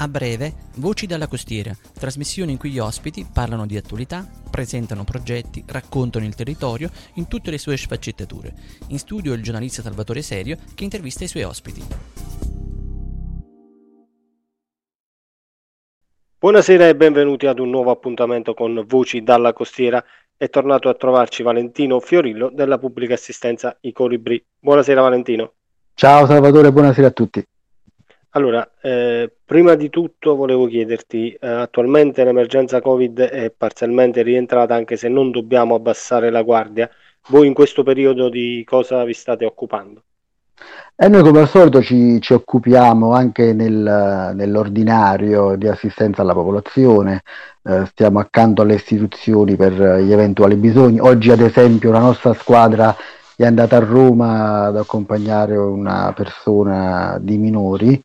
A breve, Voci dalla costiera, trasmissione in cui gli ospiti parlano di attualità, presentano progetti, raccontano il territorio in tutte le sue sfaccettature. In studio il giornalista Salvatore Serio che intervista i suoi ospiti. Buonasera e benvenuti ad un nuovo appuntamento con Voci dalla costiera. È tornato a trovarci Valentino Fiorillo della pubblica assistenza I Colibri. Buonasera Valentino. Ciao Salvatore, buonasera a tutti. Allora, eh, prima di tutto volevo chiederti, eh, attualmente l'emergenza Covid è parzialmente rientrata anche se non dobbiamo abbassare la guardia. Voi in questo periodo di cosa vi state occupando? E noi come al solito ci, ci occupiamo anche nel, nell'ordinario di assistenza alla popolazione, eh, stiamo accanto alle istituzioni per gli eventuali bisogni. Oggi ad esempio la nostra squadra è andata a Roma ad accompagnare una persona di minori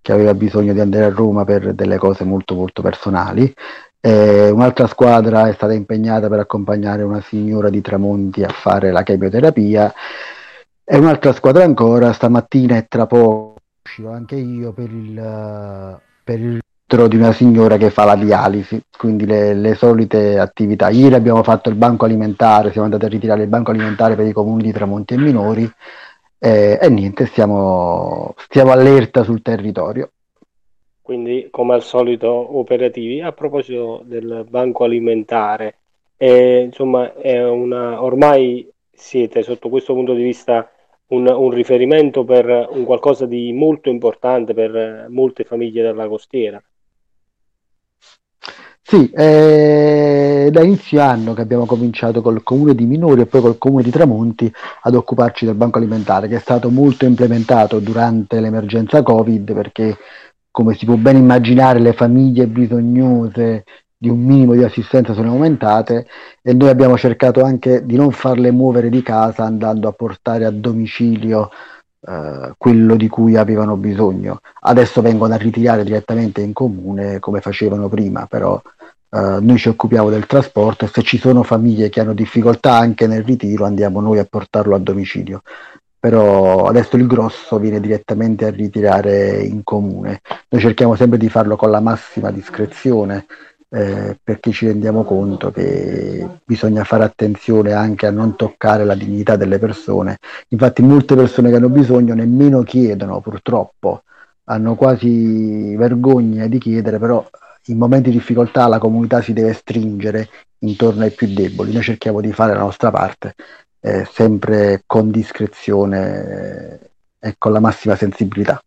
che aveva bisogno di andare a Roma per delle cose molto molto personali. Eh, un'altra squadra è stata impegnata per accompagnare una signora di Tramonti a fare la chemioterapia e un'altra squadra ancora stamattina e tra poco uscirò anche io per il, per il di una signora che fa la dialisi, quindi le, le, solite attività. Ieri abbiamo fatto il banco alimentare, siamo andati a ritirare il banco alimentare per i comuni di Tramonti e Minori eh, e niente, stiamo, stiamo allerta sul territorio. Quindi come al solito operativi. A proposito del banco alimentare, eh, insomma, è una, ormai siete sotto questo punto di vista un, un, riferimento per un qualcosa di molto importante per molte famiglie della costiera. Sì, eh, da inizio anno che abbiamo cominciato col comune di Minori e poi col comune di Tramonti ad occuparci del banco alimentare, che è stato molto implementato durante l'emergenza Covid, perché come si può ben immaginare le famiglie bisognose di un minimo di assistenza sono aumentate e noi abbiamo cercato anche di non farle muovere di casa andando a portare a domicilio eh, quello di cui avevano bisogno. Adesso vengono a ritirare direttamente in comune come facevano prima, però Uh, noi ci occupiamo del trasporto e se ci sono famiglie che hanno difficoltà anche nel ritiro andiamo noi a portarlo a domicilio. Però adesso il grosso viene direttamente a ritirare in comune. Noi cerchiamo sempre di farlo con la massima discrezione eh, perché ci rendiamo conto che bisogna fare attenzione anche a non toccare la dignità delle persone. Infatti molte persone che hanno bisogno nemmeno chiedono purtroppo, hanno quasi vergogna di chiedere, però in momenti di difficoltà la comunità si deve stringere intorno ai più deboli. Noi cerchiamo di fare la nostra parte, eh, sempre con discrezione e con la massima sensibilità.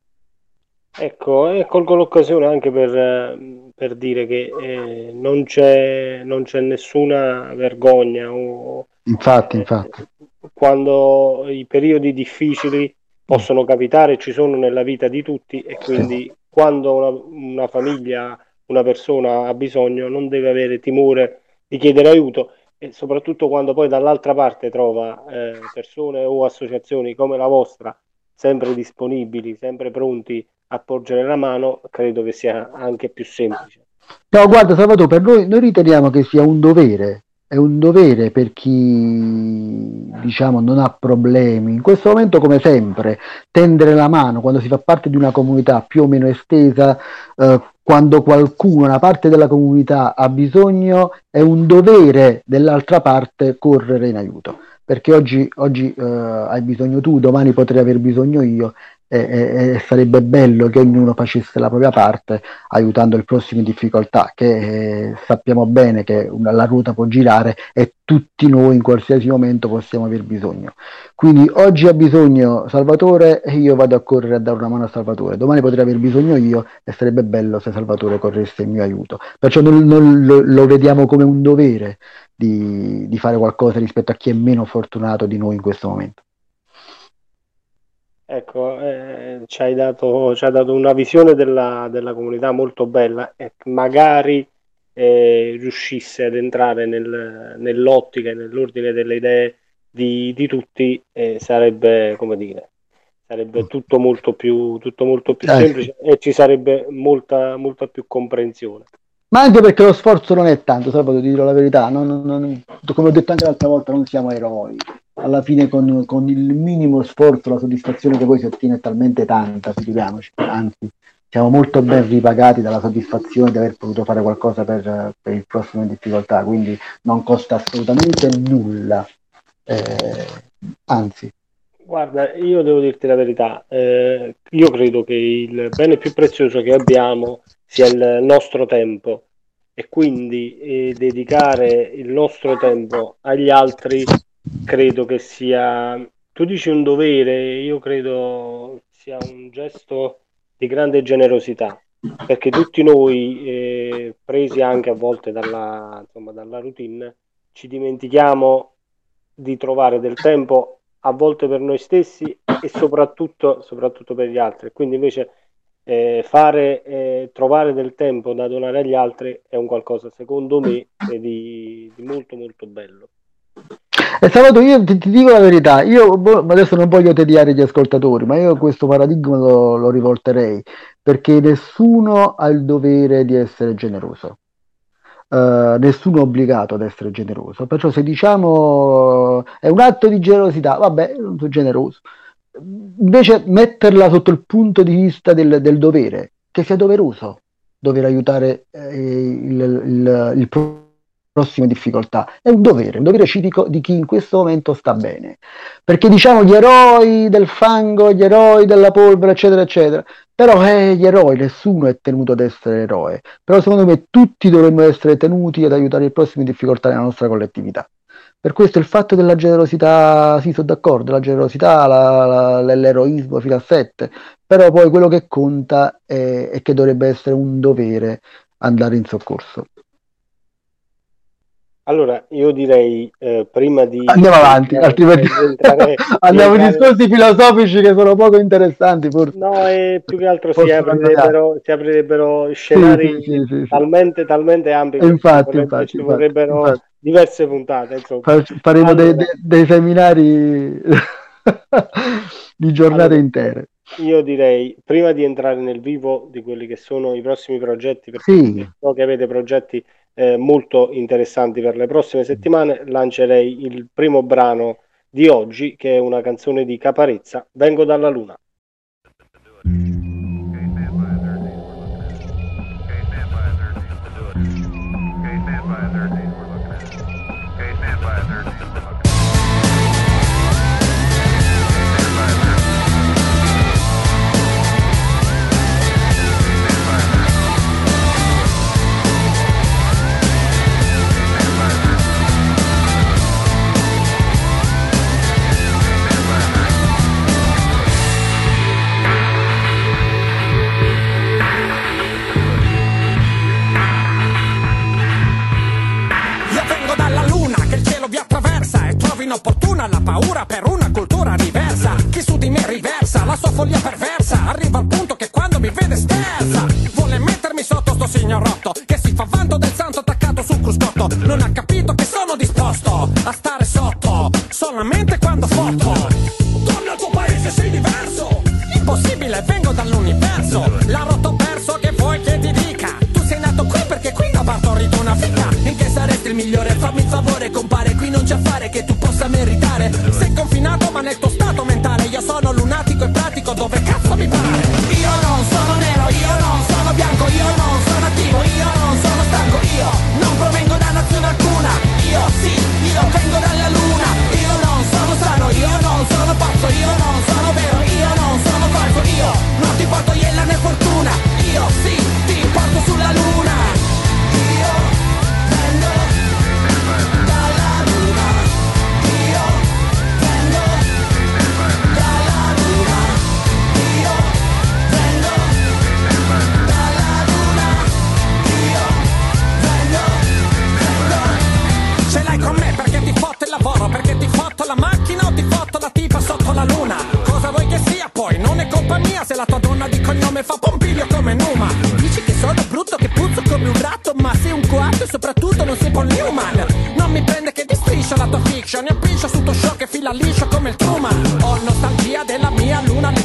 Ecco, e colgo l'occasione anche per, per dire che eh, non, c'è, non, c'è, nessuna vergogna. O, infatti, eh, infatti. Quando i periodi difficili possono capitare, ci sono nella vita di tutti e quindi sì. quando una, una famiglia una persona ha bisogno non deve avere timore di chiedere aiuto e soprattutto quando poi dall'altra parte trova eh, persone o associazioni come la vostra sempre disponibili, sempre pronti a porgere la mano, credo che sia anche più semplice. No, guarda Salvatore, per noi, noi riteniamo che sia un dovere è un dovere per chi diciamo non ha problemi. In questo momento, come sempre, tendere la mano quando si fa parte di una comunità più o meno estesa, eh, quando qualcuno, una parte della comunità ha bisogno, è un dovere dell'altra parte correre in aiuto. Perché oggi, oggi eh, hai bisogno tu, domani potrei aver bisogno io e, e, sarebbe bello che ognuno facesse la propria parte aiutando il prossimo in difficoltà, che eh, sappiamo bene che una, la ruota può girare e tutti noi in qualsiasi momento possiamo aver bisogno. Quindi oggi ha bisogno Salvatore e io vado a correre a dare una mano a Salvatore, domani potrei aver bisogno io e sarebbe bello se Salvatore corresse in mio aiuto. Perciò non, non lo, lo, vediamo come un dovere di, di fare qualcosa rispetto a chi è meno fortunato di noi in questo momento. Ecco, eh, ci, hai dato, ci hai dato una visione della, della comunità molto bella e magari eh, riuscisse ad entrare nel, nell'ottica e nell'ordine delle idee di, di tutti, eh, sarebbe, come dire, sarebbe tutto molto più, tutto molto più eh, semplice e ci sarebbe molta, molta più comprensione. Ma anche perché lo sforzo non è tanto, Salvatore, ti dirò la verità, non, non, come ho detto anche l'altra volta, non siamo eroi alla fine con, con, il minimo sforzo la soddisfazione che poi si ottiene è talmente tanta, figuriamoci, anzi siamo molto ben ripagati dalla soddisfazione di aver potuto fare qualcosa per, per il prossimo in difficoltà, quindi non costa assolutamente nulla, eh, anzi. Guarda, io devo dirti la verità, eh, io credo che il bene più prezioso che abbiamo sia il nostro tempo e quindi eh, dedicare il nostro tempo agli altri credo che sia, tu dici un dovere, io credo sia un gesto di grande generosità, perché tutti noi, eh, presi anche a volte dalla, insomma, dalla routine, ci dimentichiamo di trovare del tempo a volte per noi stessi e soprattutto, soprattutto per gli altri. Quindi invece eh, fare, eh, trovare del tempo da donare agli altri è un qualcosa, secondo me, di, di molto molto bello. E Salvato, io ti, ti, dico la verità, io boh, adesso non voglio tediare gli ascoltatori, ma io questo paradigma lo, lo rivolterei, perché nessuno ha il dovere di essere generoso. Uh, nessuno è obbligato ad essere generoso. Perciò se diciamo è un atto di generosità, vabbè, non sono generoso. Invece metterla sotto il punto di vista del, del dovere, che sia doveroso dover aiutare eh, il, il, il prossime difficoltà. È un dovere, un dovere civico di chi in questo momento sta bene. Perché diciamo gli eroi del fango, gli eroi della polvere, eccetera, eccetera. Però eh, gli eroi, nessuno è tenuto ad essere eroe. Però secondo me tutti dovremmo essere tenuti ad aiutare il prossimo in difficoltà nella nostra collettività. Per questo il fatto della generosità, sì, sono d'accordo, la generosità, la, la, l'eroismo fino a sette, però poi quello che conta è, è che dovrebbe essere un dovere andare in soccorso. Allora, io direi eh, prima di... Andiamo avanti, altrimenti entrare, andiamo in discorsi filosofici che sono poco interessanti forse. No, e più che altro si aprirebbero, si aprirebbero, scenari sì, sì, sì, talmente, talmente ampi infatti, che infatti, ci vorrebbero infatti. diverse puntate. Insomma. Faremo allora, dei, dei, dei, seminari di giornate allora, intere. Io direi, prima di entrare nel vivo di quelli che sono i prossimi progetti, perché so che avete progetti eh, molto interessanti per le prossime settimane, lancerei il primo brano di oggi, che è una canzone di Caparezza, Vengo dalla Luna. Inopportuna la paura per una cultura diversa. Chi su di me riversa la sua follia perversa. Arriva al punto che quando mi vede sterza. Vuole mettermi sotto sto signorotto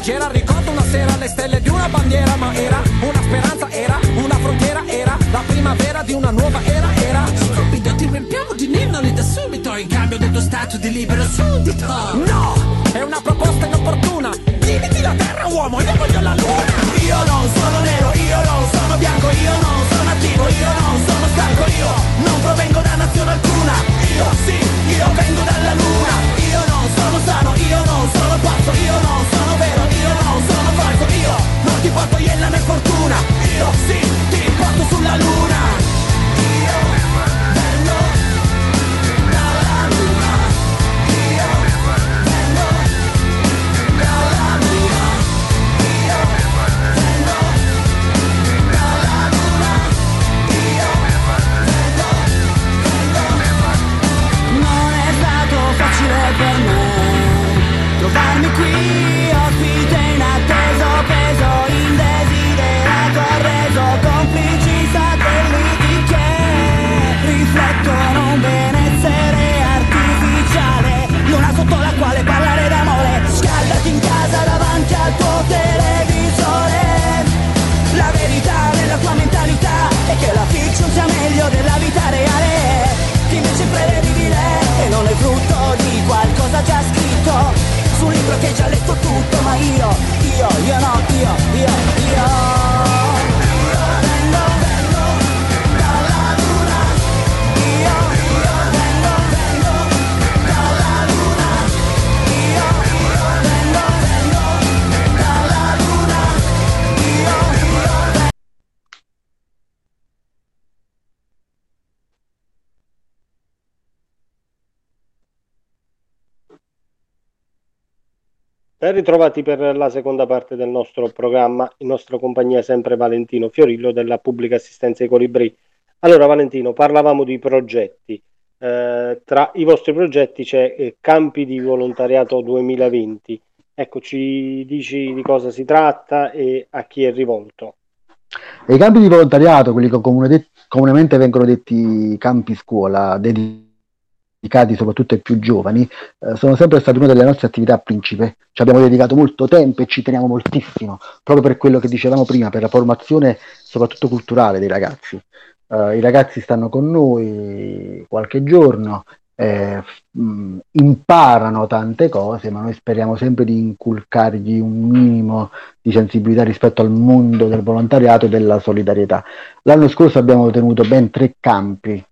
leggera Ricordo una sera le stelle di una bandiera Ma era una speranza, era una frontiera Era la primavera di una nuova era Era stupido, ti riempiamo di ninnoli da subito In cambio del tuo stato di libero suddito No, è una proposta inopportuna. Dividiti la terra uomo, io voglio la luna porto io la Io sì, ti porto sulla luna Ben ritrovati per la seconda parte del nostro programma, in nostra compagnia sempre Valentino Fiorillo della Pubblica Assistenza ai Colibrì. Allora Valentino, parlavamo di progetti. Eh, tra i vostri progetti c'è eh, Campi di Volontariato 2020. Ecco, ci dici di cosa si tratta e a chi è rivolto. I campi di volontariato, quelli che comunemente vengono detti campi scuola, dedicati soprattutto ai più giovani, eh, sono sempre stati una delle nostre attività principe. Ci abbiamo dedicato molto tempo e ci teniamo moltissimo, proprio per quello che dicevamo prima, per la formazione soprattutto culturale dei ragazzi. Eh, I ragazzi stanno con noi qualche giorno, eh, mh, imparano tante cose, ma noi speriamo sempre di inculcargli un minimo di sensibilità rispetto al mondo del volontariato e della solidarietà. L'anno scorso abbiamo tenuto ben tre campi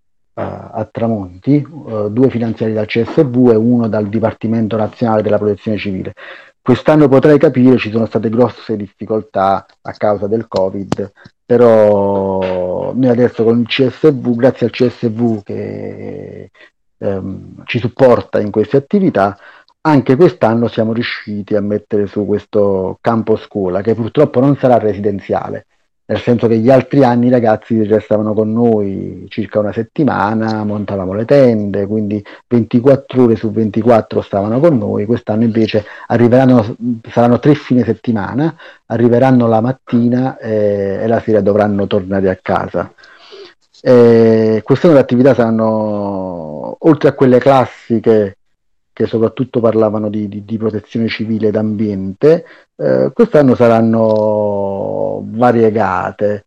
a Tramonti, eh, due finanziati dal CSV e uno dal Dipartimento Nazionale della Protezione Civile. Quest'anno potrei capire ci sono state grosse difficoltà a causa del Covid, però noi adesso con il CSV, grazie al CSV che ehm, ci supporta in queste attività, anche quest'anno siamo riusciti a mettere su questo campo scuola che purtroppo non sarà residenziale, nel senso che gli altri anni i ragazzi restavano con noi circa una settimana, montavamo le tende, quindi 24 ore su 24 stavano con noi, quest'anno invece arriveranno, saranno tre fine settimana, arriveranno la mattina eh, e la sera dovranno tornare a casa. Eh, quest'anno le attività saranno, oltre a quelle classiche che soprattutto parlavano di, di- di protezione civile ed ambiente, eh, quest'anno saranno variegate.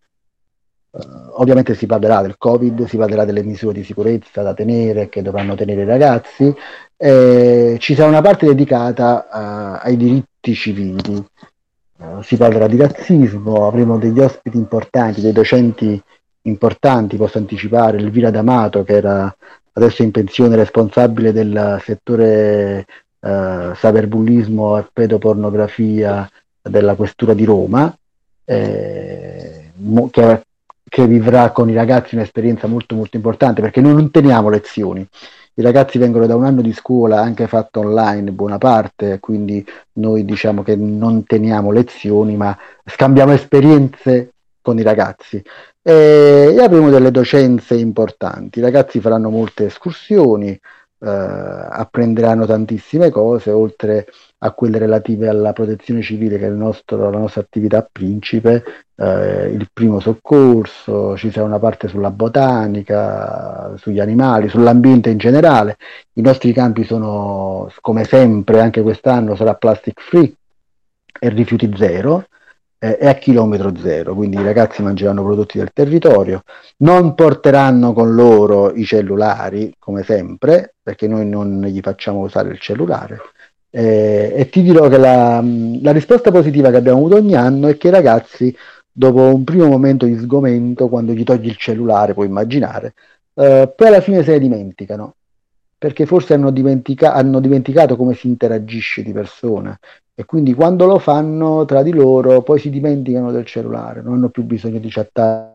Eh, ovviamente si parlerà del Covid, si parlerà delle misure di sicurezza da tenere, che dovranno tenere i ragazzi. Eh, ci sarà una parte dedicata eh, ai diritti civili. Eh, si parlerà di razzismo, avremo degli ospiti importanti, dei docenti importanti, posso anticipare, Elvira D'Amato che era adesso in pensione responsabile del settore eh, cyberbullismo e pedopornografia della Questura di Roma, eh, che, che vivrà con i ragazzi un'esperienza molto molto importante perché noi non teniamo lezioni. I ragazzi vengono da un anno di scuola anche fatto online, buona parte, quindi noi diciamo che non teniamo lezioni, ma scambiamo esperienze con i ragazzi e, e avremo delle docenze importanti. I ragazzi faranno molte escursioni, eh, apprenderanno tantissime cose, oltre a quelle relative alla protezione civile, che è nostro- la nostra attività principe, eh, il primo soccorso, ci sarà una parte sulla botanica, sugli animali, sull'ambiente in generale. I nostri campi sono, come sempre, anche quest'anno sarà plastic free e rifiuti zero è a chilometro zero, quindi i ragazzi mangeranno prodotti del territorio, non porteranno con loro i cellulari, come sempre, perché noi non gli facciamo usare il cellulare. Eh, e ti dirò che la, la risposta positiva che abbiamo avuto ogni anno è che i ragazzi, dopo un primo momento di sgomento, quando gli togli il cellulare, puoi immaginare, eh, poi alla fine se ne dimenticano perché forse hanno, dimentica- hanno dimenticato come si interagisce di persona. E quindi quando lo fanno tra di loro poi si dimenticano del cellulare, non hanno più bisogno di chattare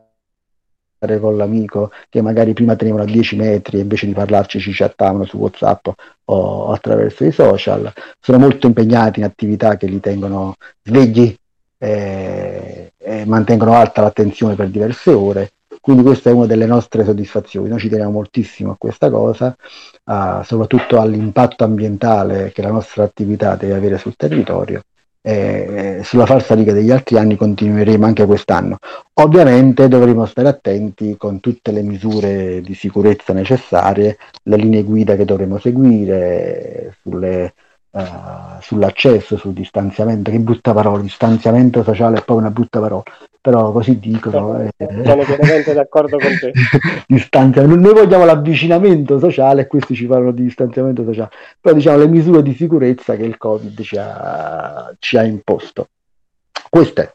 con l'amico che magari prima tenevano a 10 metri e invece di parlarci ci chattavano su Whatsapp o attraverso i social, sono molto impegnati in attività che li tengono svegli e, e mantengono alta l'attenzione per diverse ore. Quindi questa è una delle nostre soddisfazioni, noi ci teniamo moltissimo a questa cosa, uh, soprattutto all'impatto ambientale che la nostra attività deve avere sul territorio eh, sulla falsariga degli altri anni continueremo anche quest'anno. Ovviamente dovremo stare attenti con tutte le misure di sicurezza necessarie, le linee guida che dovremo seguire, sulle, uh, sull'accesso, sul distanziamento, che brutta parola, distanziamento sociale è proprio una brutta parola, però così dicono. Eh, sono pienamente d'accordo con te. distanziamento. Noi vogliamo l'avvicinamento sociale e questi ci parlano di distanziamento sociale, però diciamo le misure di sicurezza che il Covid ci ha, ci ha imposto. Queste.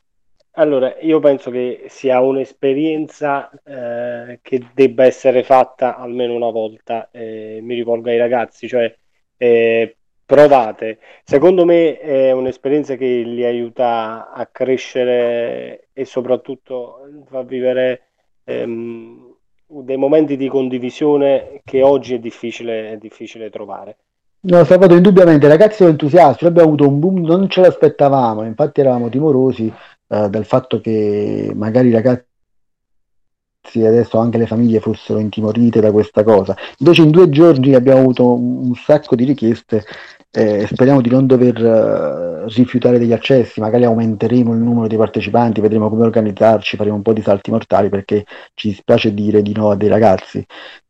Allora, io penso che sia un'esperienza eh, che debba essere fatta almeno una volta, eh, mi rivolgo ai ragazzi, cioè eh, provate. Secondo me è un'esperienza che li aiuta a crescere e soprattutto fa vivere ehm, dei momenti di condivisione che oggi è difficile, è difficile trovare. No, Salvatore, indubbiamente, ragazzi sono entusiasti, abbiamo avuto un boom, non ce l'aspettavamo, infatti eravamo timorosi eh, del fatto che magari i ragazzi adesso anche le famiglie fossero intimorite da questa cosa. Invece in due giorni abbiamo avuto un, sacco di richieste eh, speriamo di non dover uh, rifiutare degli accessi, magari aumenteremo il numero di partecipanti, vedremo come organizzarci, faremo un po' di salti mortali perché ci dispiace dire di no a dei ragazzi.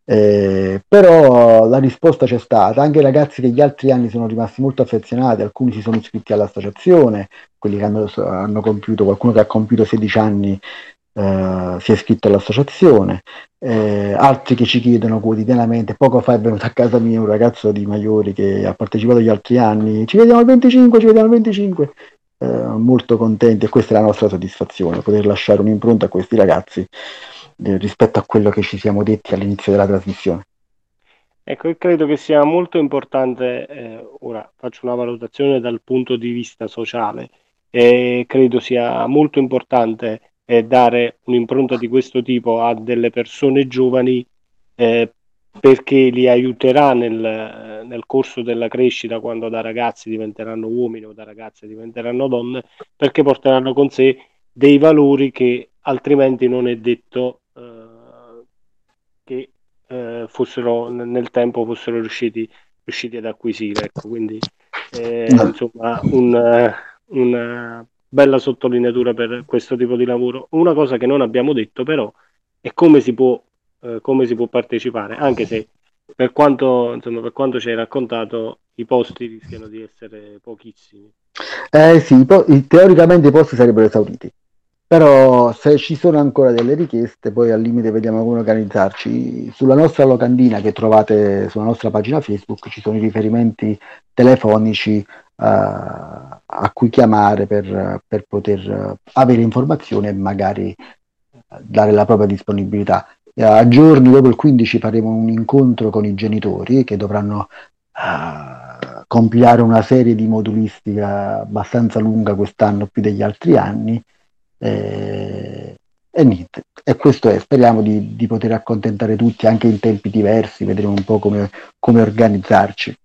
Eh, però la risposta c'è stata, anche i ragazzi che gli altri anni sono rimasti molto affezionati, alcuni si sono iscritti all'associazione, quelli che hanno, hanno compiuto, qualcuno che ha compiuto 16 anni eh, si è iscritto all'associazione, eh, altri che ci chiedono quotidianamente, poco fa è venuto a casa mia un ragazzo di Maiori che ha partecipato gli altri anni, ci vediamo al 25, ci vediamo al 25, eh, molto contenti e questa è la nostra soddisfazione, poter lasciare un'impronta a questi ragazzi eh, rispetto a quello che ci siamo detti all'inizio della trasmissione. Ecco, io credo che sia molto importante, eh, ora faccio una valutazione dal punto di vista sociale, e credo sia molto importante eh, dare un'impronta di questo tipo a delle persone giovani eh, perché li aiuterà nel, nel, corso della crescita quando da ragazzi diventeranno uomini o da ragazze diventeranno donne, perché porteranno con sé dei valori che altrimenti non è detto eh, che eh, fossero nel tempo fossero riusciti, riusciti ad acquisire. Ecco, quindi eh, insomma un, un bella sottolineatura per questo tipo di lavoro. Una cosa che non abbiamo detto però è come si può, eh, come si può partecipare, anche se per quanto, insomma, per quanto ci hai raccontato i posti rischiano di essere pochissimi. Eh sì, po- teoricamente i posti sarebbero esauriti. Però se ci sono ancora delle richieste, poi al limite vediamo come organizzarci. Sulla nostra locandina che trovate sulla nostra pagina Facebook ci sono i riferimenti telefonici a cui chiamare per, per poter avere informazioni e magari dare la propria disponibilità. A giorni dopo il 15 faremo un incontro con i genitori che dovranno uh, compilare una serie di modulistica abbastanza lunga quest'anno più degli altri anni e, e niente, e questo è, speriamo di, di, poter accontentare tutti anche in tempi diversi, vedremo un po' come, come organizzarci.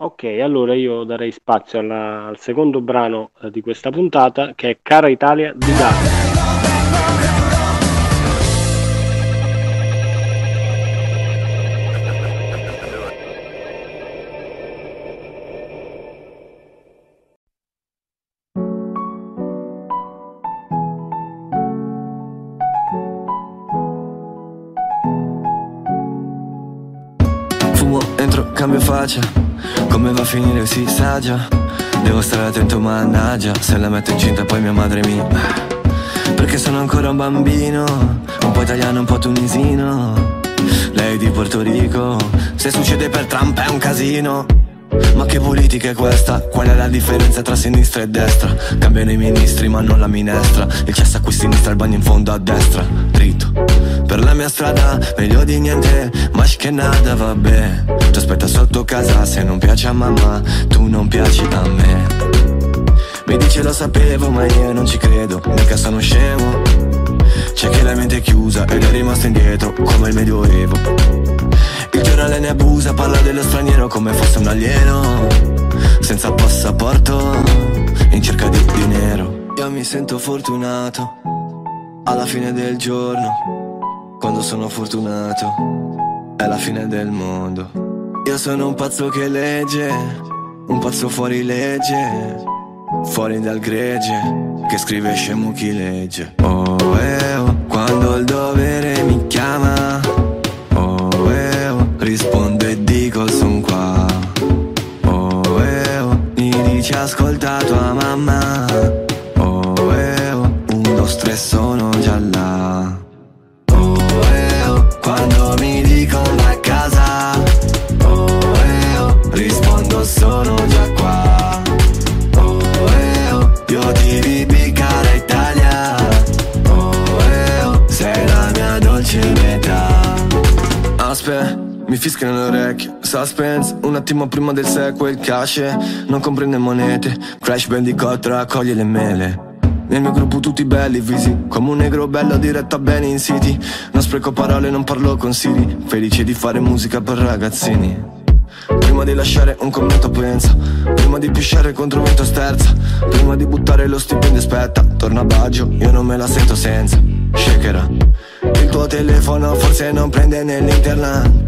Ok, allora io darei spazio alla, al secondo brano eh, di questa puntata che è Cara Italia di Gato. Fumo, entro, cambio faccia come va a finire? Si sa già. Devo stare attento mannaggia. Se la metto incinta poi mia madre mi Perché sono ancora un bambino. Un po' italiano, un po' tunisino. Lei di Porto Rico. Se succede per Trump è un casino Ma che politica è questa? Qual è la differenza tra sinistra e destra? Cambiano i ministri ma non la minestra. Il cesso a qui sinistra, il bagno in fondo a destra. Dritto. Per la mia strada, meglio di niente. Ma che nada, vabbè. Ti aspetta sotto casa se non piace a mamma Tu non piaci a me. Mi dice lo sapevo ma io non ci credo. Mica sono scemo. C'è che la mente è chiusa ed è rimasto indietro come il medioevo il giornale ne abusa, parla dello straniero come fosse un alieno. Senza passaporto, in cerca di dinero Io mi sento fortunato Alla fine del giorno Quando sono fortunato È la fine del mondo. Io sono un pazzo che legge Un pazzo fuori legge Fuori dal gregge Che scrive scemo chi legge. Oh, eh, oh Quando il dovere mi chiama fischiano le orecchie, suspense, un attimo prima del sequel, cash Non comprende monete, Crash Bandicoot raccoglie le mele. Nel mio gruppo tutti belli, visi Come un negro bello diretta bene in city. Non spreco parole, non parlo con Siri. Felice di fare musica per ragazzini. Prima di lasciare un commento pensa. Prima di pisciare contro vento sterza Prima di buttare lo stipendio aspetta. Torna a Baggio, io non me la sento senza. Shakera. Il tuo telefono forse non prende nell'internet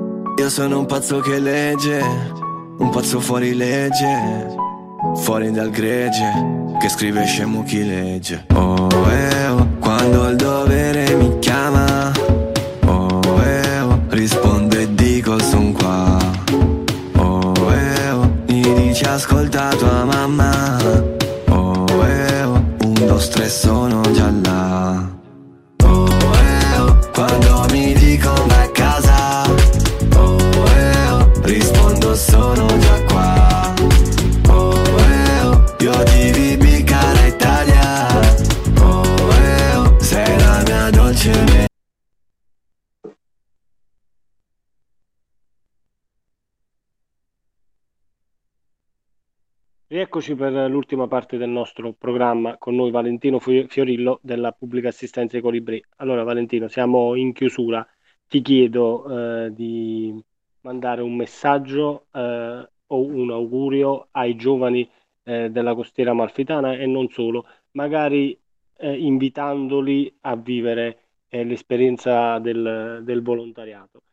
io sono un pazzo che legge, un pazzo fuori legge, fuori dal gregge, che scrive scemo chi legge. Oh, eh, oh, quando il dovere mi chiama, oh, eh, oh, rispondo e dico son qua. Oh, eh, oh, mi dici ascolta tua mamma, oh, eh, oh, un, due, tre sono Rieccoci per l'ultima parte del nostro programma con noi Valentino Fiorillo della Pubblica Assistenza ai Colibri. Allora Valentino, siamo in chiusura. Ti chiedo eh, di mandare un messaggio eh, o un augurio ai giovani eh, della costiera malfitana e non solo, magari eh, invitandoli a vivere eh, l'esperienza del, del, volontariato.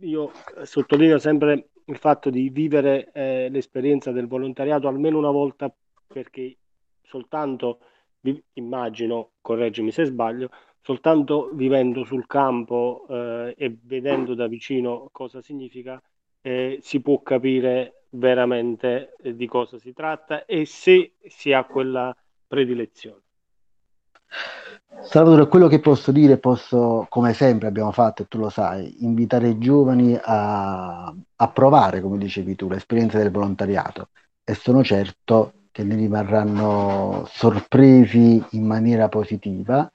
Io eh, sottolineo sempre il fatto di vivere eh, l'esperienza del volontariato almeno una volta perché soltanto, immagino, correggimi se sbaglio, soltanto vivendo sul campo eh, e vedendo da vicino cosa significa, eh, si può capire veramente eh, di cosa si tratta e se si ha quella predilezione. Salvatore, quello che posso dire, posso, come sempre abbiamo fatto, e tu lo sai, invitare i giovani a, a provare, come dicevi tu, l'esperienza del volontariato e sono certo che ne rimarranno sorpresi in maniera positiva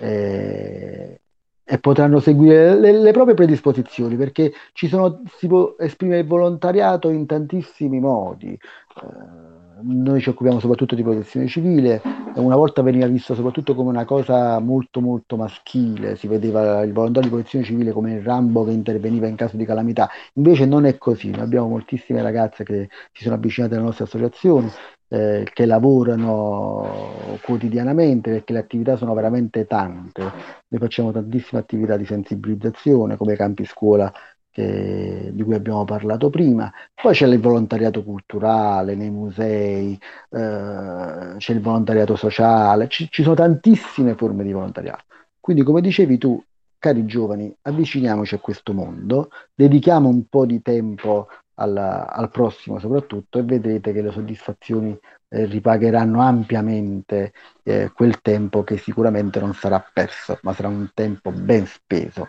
eh, e potranno seguire le, le, proprie predisposizioni perché ci sono, si può esprimere il volontariato in tantissimi modi. Eh, noi ci occupiamo soprattutto di protezione civile, una volta veniva visto soprattutto come una cosa molto molto maschile, si vedeva il volontario di protezione civile come il Rambo che interveniva in caso di calamità, invece non è così, noi abbiamo moltissime ragazze che si sono avvicinate alle nostre associazioni, eh, che lavorano quotidianamente perché le attività sono veramente tante. Noi facciamo tantissime attività di sensibilizzazione come campi scuola che, di cui abbiamo parlato prima, poi c'è il volontariato culturale nei musei, eh, c'è il volontariato sociale, ci, ci sono tantissime forme di volontariato. Quindi come dicevi tu, cari giovani, avviciniamoci a questo mondo, dedichiamo un po' di tempo al, al prossimo soprattutto e vedrete che le soddisfazioni eh, ripagheranno ampiamente eh, quel tempo che sicuramente non sarà perso, ma sarà un tempo ben speso.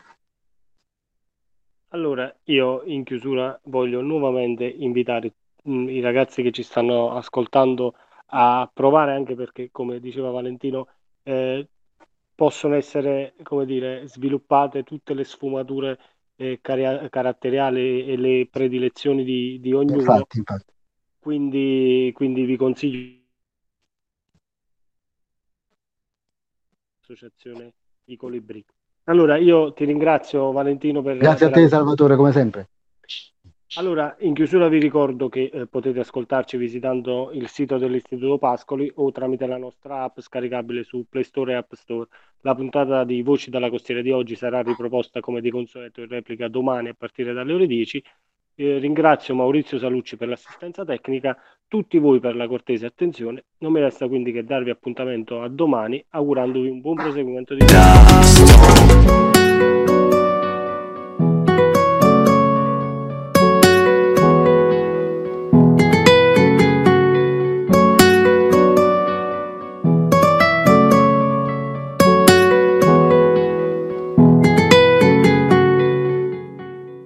Allora, io in chiusura voglio nuovamente invitare mh, mm, i ragazzi che ci stanno ascoltando a provare anche perché, come diceva Valentino, eh, possono essere, come dire, sviluppate tutte le sfumature eh, car- caratteriali e le predilezioni di, di ognuno. Infatti, infatti. Quindi, quindi vi consiglio l'associazione I Colibri. Allora, io ti ringrazio Valentino per... Grazie per a te Salvatore, come sempre. Allora, in chiusura vi ricordo che eh, potete ascoltarci visitando il sito dell'Istituto Pascoli o tramite la nostra app scaricabile su Play Store e App Store. La puntata di Voci dalla Costiera di oggi sarà riproposta come di consueto in replica domani a partire dalle ore 10. Eh, ringrazio Maurizio Salucci per l'assistenza tecnica, tutti voi per la cortese attenzione. Non mi resta quindi che darvi appuntamento a domani, augurandovi un buon proseguimento di...